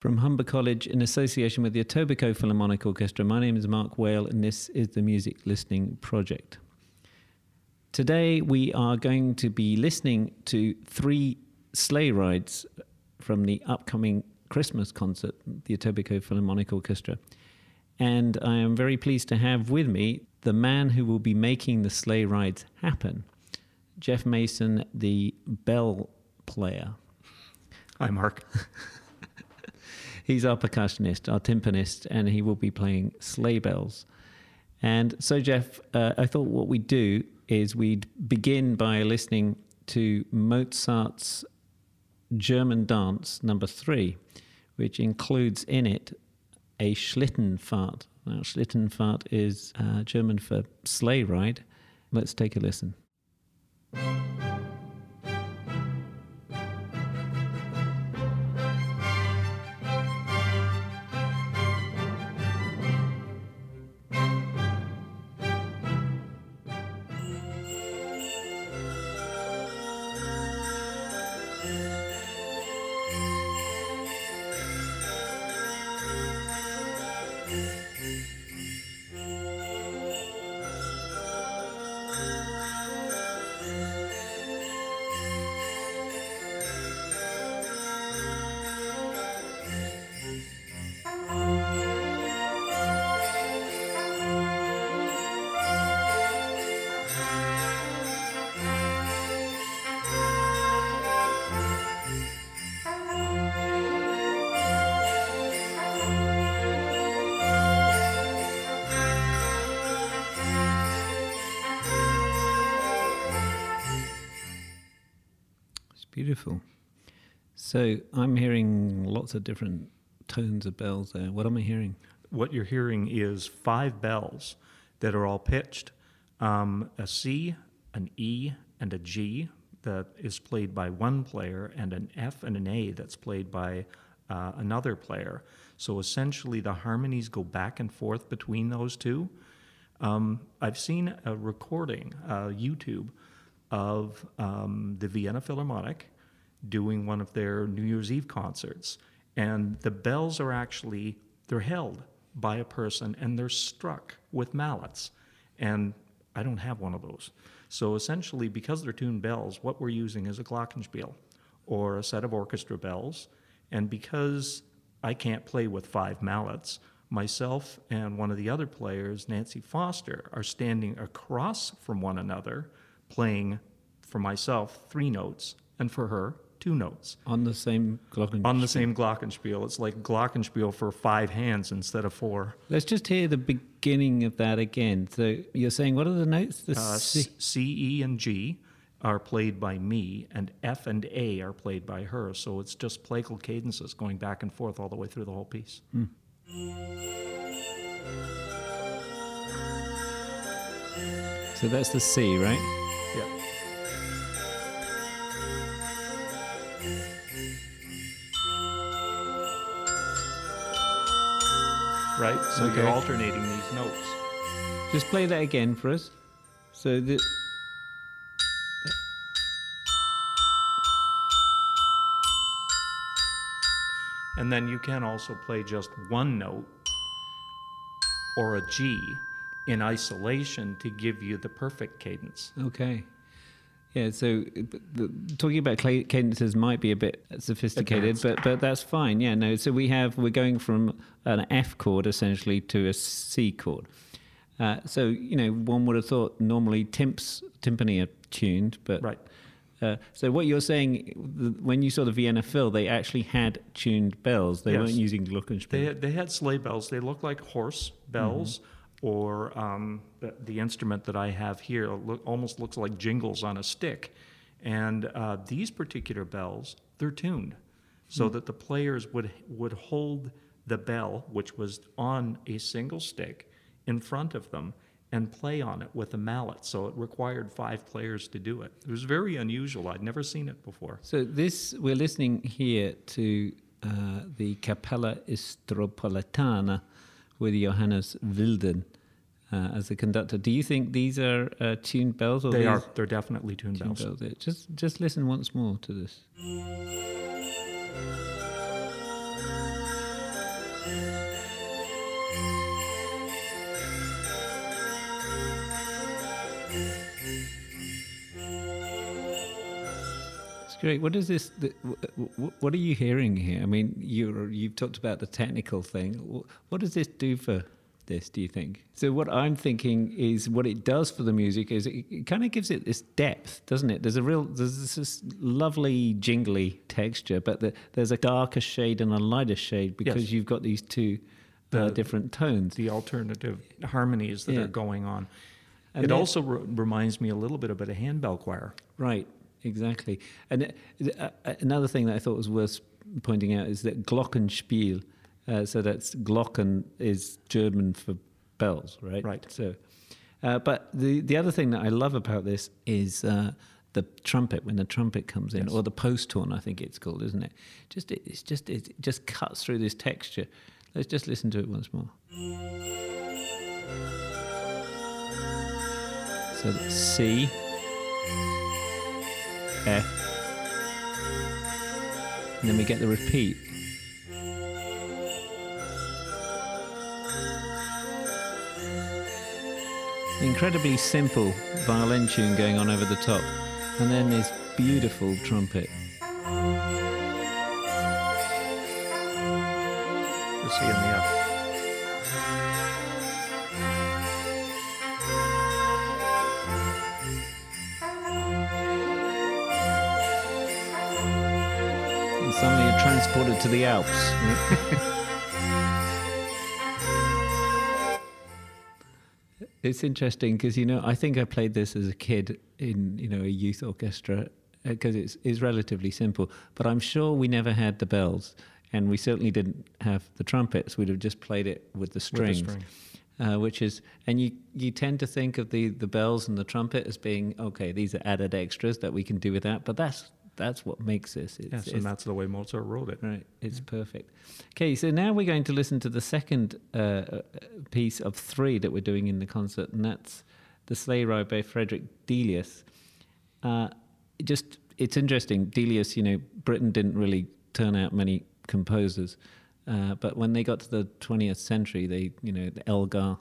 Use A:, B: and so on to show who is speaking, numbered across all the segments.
A: From Humber College in association with the Etobicoke Philharmonic Orchestra, my name is Mark Whale and this is the Music Listening Project. Today we are going to be listening to three sleigh rides from the upcoming Christmas concert, the Etobicoke Philharmonic Orchestra. And I am very pleased to have with me the man who will be making the sleigh rides happen, Jeff Mason, the bell player.
B: Hi, Mark.
A: He's our percussionist, our timpanist, and he will be playing sleigh bells. And so, Jeff, uh, I thought what we'd do is we'd begin by listening to Mozart's German Dance number three, which includes in it a Schlittenfahrt. Now, Schlittenfahrt is uh, German for sleigh ride. Let's take a listen. Beautiful. So I'm hearing lots of different tones of bells there. What am I hearing?
B: What you're hearing is five bells that are all pitched um, a C, an E, and a G that is played by one player, and an F and an A that's played by uh, another player. So essentially, the harmonies go back and forth between those two. Um, I've seen a recording, uh, YouTube, of um, the Vienna Philharmonic doing one of their New Year's Eve concerts. And the bells are actually, they're held by a person and they're struck with mallets. And I don't have one of those. So essentially, because they're tuned bells, what we're using is a glockenspiel or a set of orchestra bells. And because I can't play with five mallets, myself and one of the other players, Nancy Foster, are standing across from one another playing for myself three notes and for her two notes
A: on the same glockenspiel.
B: On the same glockenspiel, it's like glockenspiel for five hands instead of four.
A: Let's just hear the beginning of that again. So you're saying what are the notes? The
B: uh, C-, C, E, and G are played by me, and F and A are played by her. So it's just plagal cadences going back and forth all the way through the whole piece. Mm.
A: So that's the C, right?
B: Right? So okay. you're alternating these notes.
A: Just play that again for us. So the.
B: And then you can also play just one note or a G in isolation to give you the perfect cadence.
A: Okay. Yeah, so the, talking about cadences might be a bit sophisticated, but but that's fine. Yeah, no. So we have we're going from an F chord essentially to a C chord. Uh, so you know, one would have thought normally timps timpani are tuned, but
B: right.
A: Uh, so what you're saying, when you saw the Vienna Phil, they actually had tuned bells. They yes. weren't using glockenspiel.
B: They had, they had sleigh bells. They looked like horse bells. Mm-hmm or um, the, the, instrument that I have here look, almost looks like jingles on a stick. And uh, these particular bells, they're tuned so mm. that the players would, would hold the bell, which was on a single stick, in front of them and play on it with a mallet. So it required five players to do it. It was very unusual. I'd never seen it before.
A: So this we're listening here to uh, the Capella Istropolitana with Johannes Wildner uh, as a conductor. Do you think these are uh, tuned bells?
B: Or they are. They're definitely tuned, tuned bells.
A: bells. Just just listen once more to this. Great. What is this? The, wh- wh- what are you hearing here? I mean, you you've talked about the technical thing. What does this do for this? Do you think? So what I'm thinking is what it does for the music is it, it kind of gives it this depth, doesn't it? There's a real there's this lovely jingly texture, but the, there's a darker shade and a lighter shade because
B: Yes.
A: you've got these two uh, different tones.
B: the alternative harmonies that
A: Yeah.
B: are going on.
A: And
B: it also re- reminds me a little bit about a handbell choir.
A: Right, exactly. And uh, uh, another thing that I thought was worth pointing out is that Glockenspiel, uh, so that's Glocken is German for bells, right?
B: Right.
A: So, uh, but the the other thing that I love about this is uh, the trumpet when the trumpet comes in,
B: Yes.
A: or the post horn, I think it's called, isn't it? Just it, it's just it just cuts through this texture. Let's just listen to it once more. So C, F, and then we get the repeat. Incredibly simple violin tune going on over the top, and then this beautiful trumpet. To the Alps. it's interesting because you know I think I played this as a kid in you know a youth orchestra because it's it's relatively simple. But I'm sure we never had the bells, and we certainly didn't have the trumpets. We'd have just played it with the
B: With the
A: strings.
B: string.
A: Uh, which is, and you, you tend to think of the, the bells and the trumpet as being okay. These are added extras that we can do without, but that's that's what makes this. It's,
B: Yes,
A: it's-
B: and that's the way Mozart wrote it.
A: Right, it's perfect. Okay, so now we're going to listen to the second uh, uh, piece of three that we're doing in the concert, and that's the Sleigh Ride by Frederick Delius. Uh, just it's interesting. Delius, you know, Britain didn't really turn out many composers, uh, but when they got to the 20th century, they, you know, the Elgar.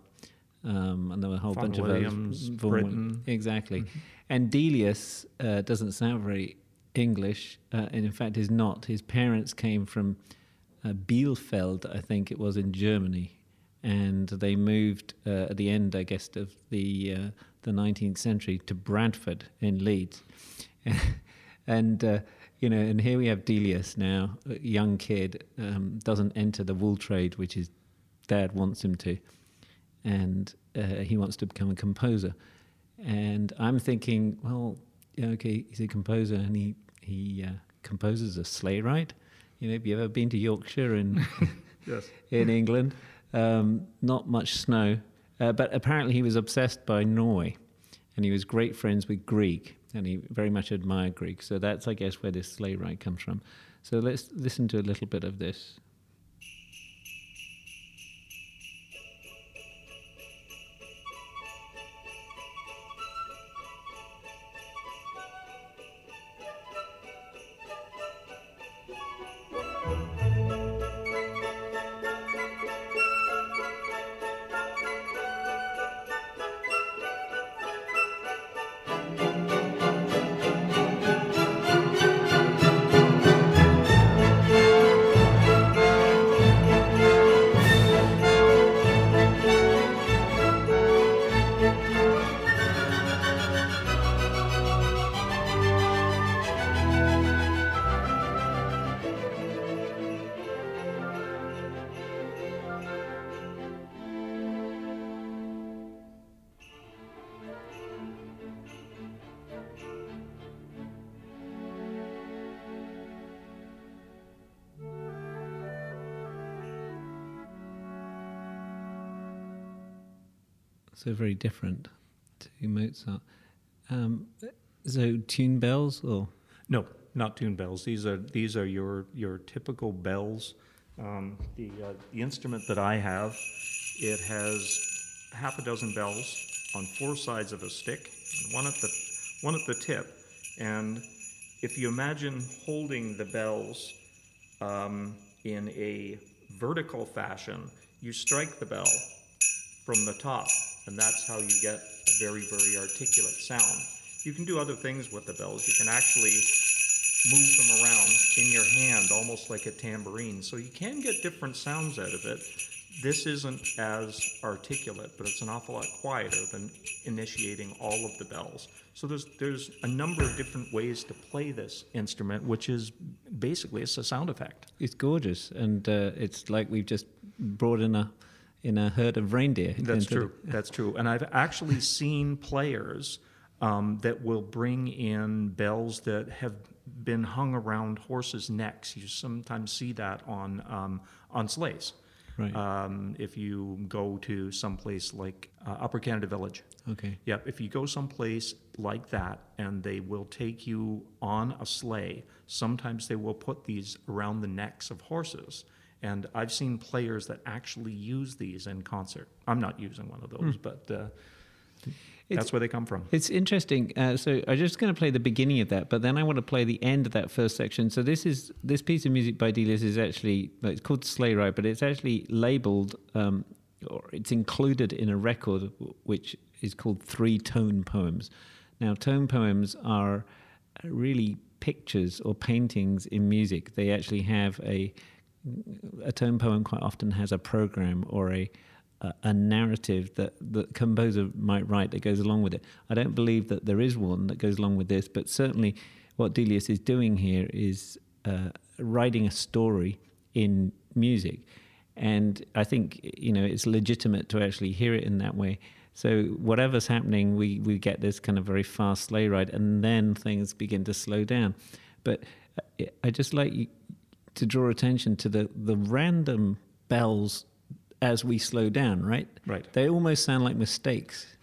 A: Um, and there were a whole bunch
B: Williams,
A: of others.
B: Britten.
A: Exactly. And Delius uh, doesn't sound very English, uh, and in fact is not. His parents came from uh, Bielefeld, I think it was in Germany, and they moved uh, at the end, I guess, of the uh, the 19th century to Bradford in Leeds, and uh, you know, and here we have Delius now, a young kid, um, doesn't enter the wool trade, which his dad wants him to, and uh, he wants to become a composer. And I'm thinking, well, yeah, okay, he's a composer, and he he uh, composes a sleigh ride. You know, have you ever been to Yorkshire in
B: Yes.
A: in England? Um, not much snow, uh, but apparently he was obsessed by Norway, and he was great friends with Grieg, and he very much admired Grieg. So that's, I guess, where this sleigh ride comes from. So let's listen to a little bit of this. So very different to Mozart. Um, so tune bells or
B: No, not tune bells. These are these are your your typical bells. Um, the uh, the instrument that I have, it has half a dozen bells on four sides of a stick, one at the one at the tip. And if you imagine holding the bells um, in a vertical fashion, you strike the bell from the top, and that's how you get a very, very articulate sound. You can do other things with the bells. You can actually move them around in your hand, almost like a tambourine. So you can get different sounds out of it. This isn't as articulate, but it's an awful lot quieter than initiating all of the bells. So there's there's a number of different ways to play this instrument, which is basically it's a sound effect.
A: It's gorgeous, and uh, it's like we've just brought in a in a herd of reindeer.
B: That's true. That's true. And I've actually seen players um, that will bring in bells that have been hung around horses' necks. You sometimes see that on um, on sleighs.
A: Right.
B: Um, if you go to some place like uh, Upper Canada Village.
A: Okay.
B: Yep. If you go someplace like that and they will take you on a sleigh, sometimes they will put these around the necks of horses. And I've seen players that actually use these in concert. I'm not using one of those, but uh, that's where they come from.
A: It's interesting. Uh, so I'm just going to play the beginning of that, but then I want to play the end of that first section. So this is this piece of music by Delius is actually it's called Sleigh Ride, but it's actually labelled um, or it's included in a record which is called Three Tone Poems. Now, tone poems are really pictures or paintings in music. They actually have a a tone poem quite often has a program or a a, narrative that the composer might write that goes along with it. I don't believe that there is one that goes along with this, but certainly what Delius is doing here is uh, writing a story in music. And I think you know it's legitimate to actually hear it in that way. So whatever's happening, we, we get this kind of very fast sleigh ride, and then things begin to slow down. But uh, I just like you to draw attention to the, the random bells as we slow down, right?
B: Right.
A: They almost sound like mistakes.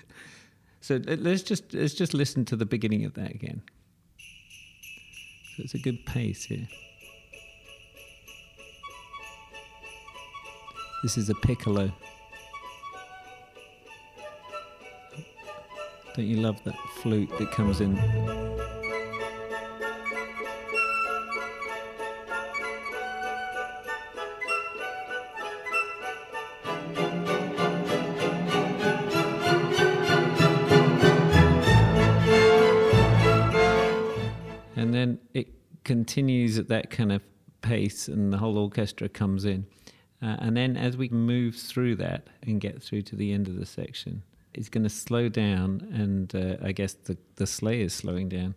A: so let's just let's just listen to the beginning of that again. So it's a good pace here. This is a piccolo. Don't you love that flute that comes in? Continues at that kind of pace, and the whole orchestra comes in. Uh, and then as we move through that and get through to the end of the section, it's going to slow down, and uh, I guess the, the sleigh is slowing down.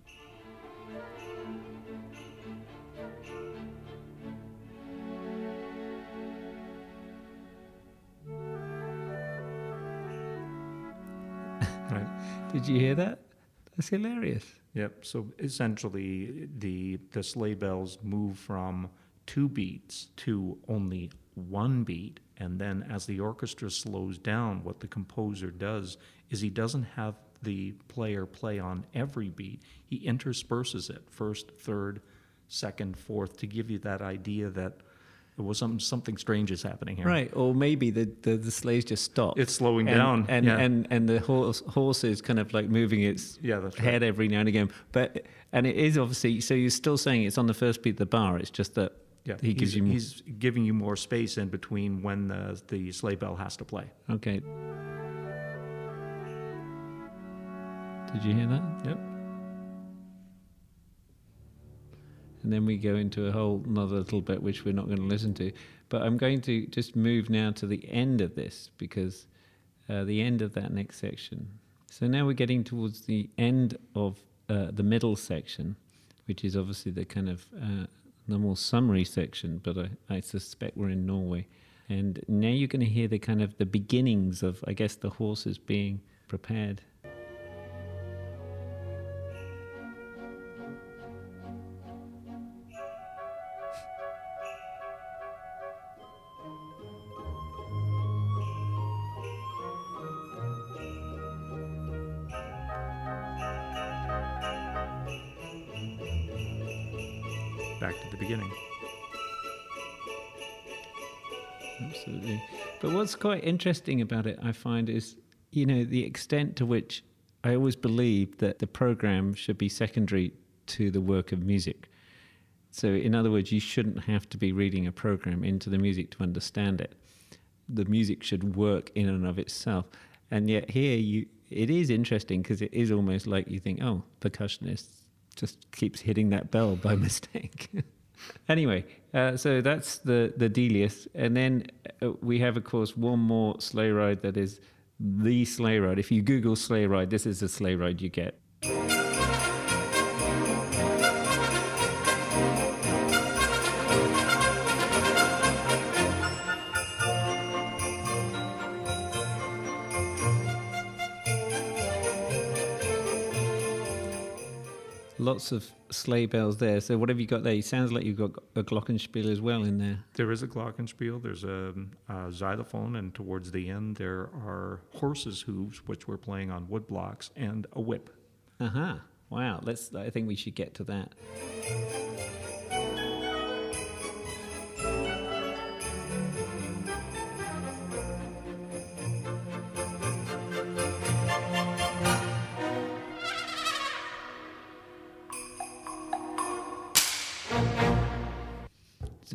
A: Did you hear that? That's hilarious.
B: Yep. So essentially, the the sleigh bells move from two beats to only one beat, and then as the orchestra slows down, what the composer does is he doesn't have the player play on every beat. He intersperses it first, third, second, fourth to give you that idea that there was some something strange is happening here.
A: Right, or maybe the, the, the sleigh's just stopped.
B: It's slowing
A: and,
B: down.
A: and
B: yeah.
A: and and the horse horse is kind of like moving its
B: Yeah, that's
A: head every now and again. But and it is obviously so you're still saying it's on the first beat of the bar. It's just that
B: yeah,
A: he gives
B: he's,
A: you more.
B: he's giving you more space in between when the the sleigh bell has to play.
A: Okay. Did you hear that?
B: Yep.
A: And then we go into a whole another little bit which we're not going to listen to. But I'm going to just move now to the end of this because uh, the end of that next section. So now we're getting towards the end of uh, the middle section, which is obviously the kind of uh, the more summary section. But I, I suspect we're in Norway, and now you're going to hear the kind of the beginnings of, I guess, the horses being prepared.
B: Back to the beginning.
A: Absolutely. But what's quite interesting about it, I find, is you know the extent to which I always believed that the program should be secondary to the work of music. So, in other words, you shouldn't have to be reading a program into the music to understand it. The music should work in and of itself. And yet, here you, it is interesting because it is almost like you think, oh, percussionist just keeps hitting that bell by mistake. anyway, uh, so that's the the Delius, and then uh, we have, of course, one more sleigh ride that is the sleigh ride. If you Google sleigh ride, this is the sleigh ride you get. Lots of sleigh bells there. So what have you got there? It sounds like you've got a glockenspiel as well in there.
B: There is a glockenspiel. There's a, a xylophone, and towards the end there are horses' hooves, which we're playing on wood blocks, and a whip.
A: Uh huh. Wow. Let's. I think we should get to that.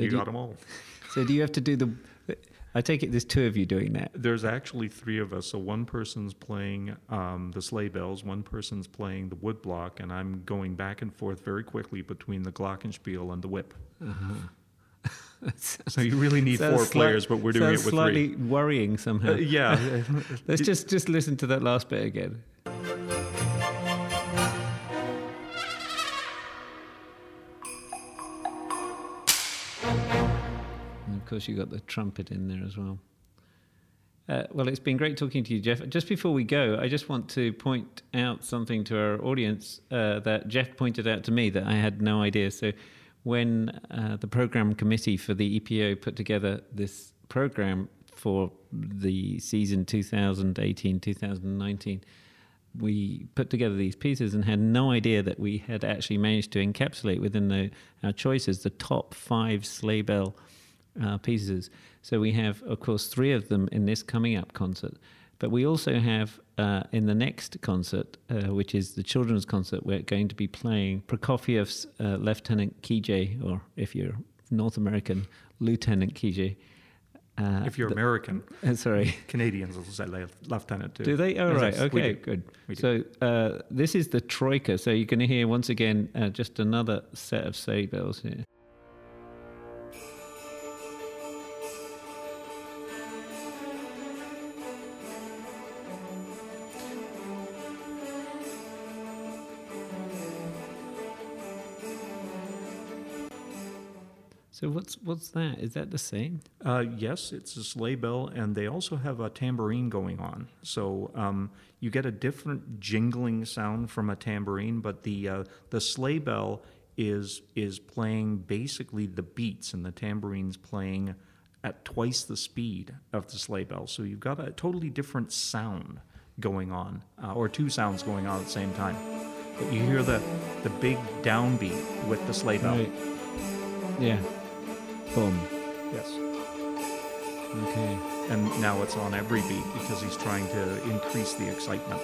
A: So
B: you
A: do,
B: got them all.
A: so do you have to do the? I take it there's two of you doing that.
B: There's actually three of us. So one person's playing um, the sleigh bells, one person's playing the wood block, and I'm going back and forth very quickly between the glockenspiel and the whip.
A: Uh-huh.
B: So you really need four
A: sli-
B: players, but we're doing it with
A: slightly
B: three.
A: worrying somehow.
B: Uh, yeah.
A: Let's just just listen to that last bit again. Course, you got the trumpet in there as well. Uh, well, it's been great talking to you, Jeff. Just before we go, I just want to point out something to our audience uh, that Jeff pointed out to me that I had no idea. So, when uh, the program committee for the EPO put together this program for the season 2018 2019, we put together these pieces and had no idea that we had actually managed to encapsulate within the, our choices the top five sleigh bell uh, pieces. So we have, of course, three of them in this coming up concert. But we also have uh, in the next concert, uh, which is the children's concert, we're going to be playing Prokofiev's uh, Lieutenant Kije, or if you're North American, Lieutenant Kije. Uh,
B: if you're
A: the-
B: American,
A: uh, sorry.
B: Canadians will say lieutenant too.
A: Do they? Oh,
B: Yes,
A: right.
B: yes,
A: Okay, good. So uh, this is the troika. So you're going to hear once again uh, just another set of sleigh bells here. So what's what's that? Is that the same?
B: Uh, yes, it's a sleigh bell, and they also have a tambourine going on. So um, you get a different jingling sound from a tambourine, but the uh, the sleigh bell is is playing basically the beats, and the tambourine's playing at twice the speed of the sleigh bell. So you've got a totally different sound going on, uh, or two sounds going on at the same time. But you hear the the big downbeat with the sleigh bell.
A: Right. Yeah. Boom.
B: Yes.
A: Okay.
B: And now it's on every beat because he's trying to increase the excitement.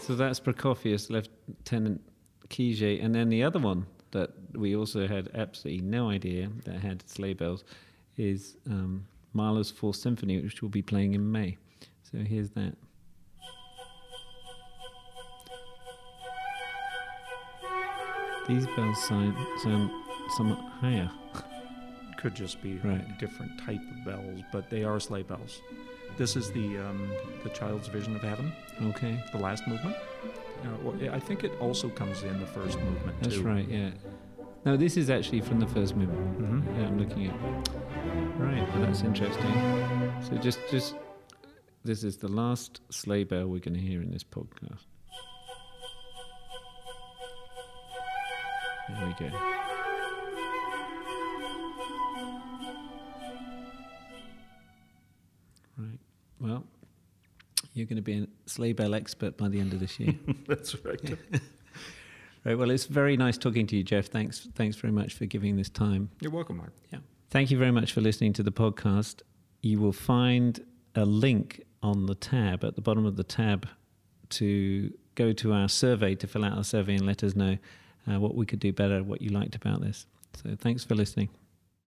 A: So that's Prokofiev's Lieutenant Kije, and then the other one that we also had absolutely no idea that had sleigh bells is um, Mahler's Fourth Symphony, which we'll be playing in May. So here's that. These bells sound, sound somewhat higher.
B: Could just be
A: Right.
B: a different type of bells, but they are sleigh bells. This is the um, the Child's Vision of Heaven,
A: Okay,
B: the last movement. Uh, I think it also comes in the first movement
A: that's
B: too.
A: right. Yeah. Now this is actually from the first movement.
B: hmm
A: Yeah, I'm looking at. Right, well, that's interesting. So just, just this is the last sleigh bell we're going to hear in this podcast. There we go. Well, you're going to be a sleigh bell expert by the end of this year.
B: That's right.
A: right. Well, it's very nice talking to you, Jeff. Thanks. Thanks very much for giving this time.
B: You're welcome, Mark. Yeah.
A: Thank you very much for listening to the podcast. You will find a link on the tab at the bottom of the tab to go to our survey to fill out our survey and let us know uh, what we could do better, what you liked about this. So thanks for listening.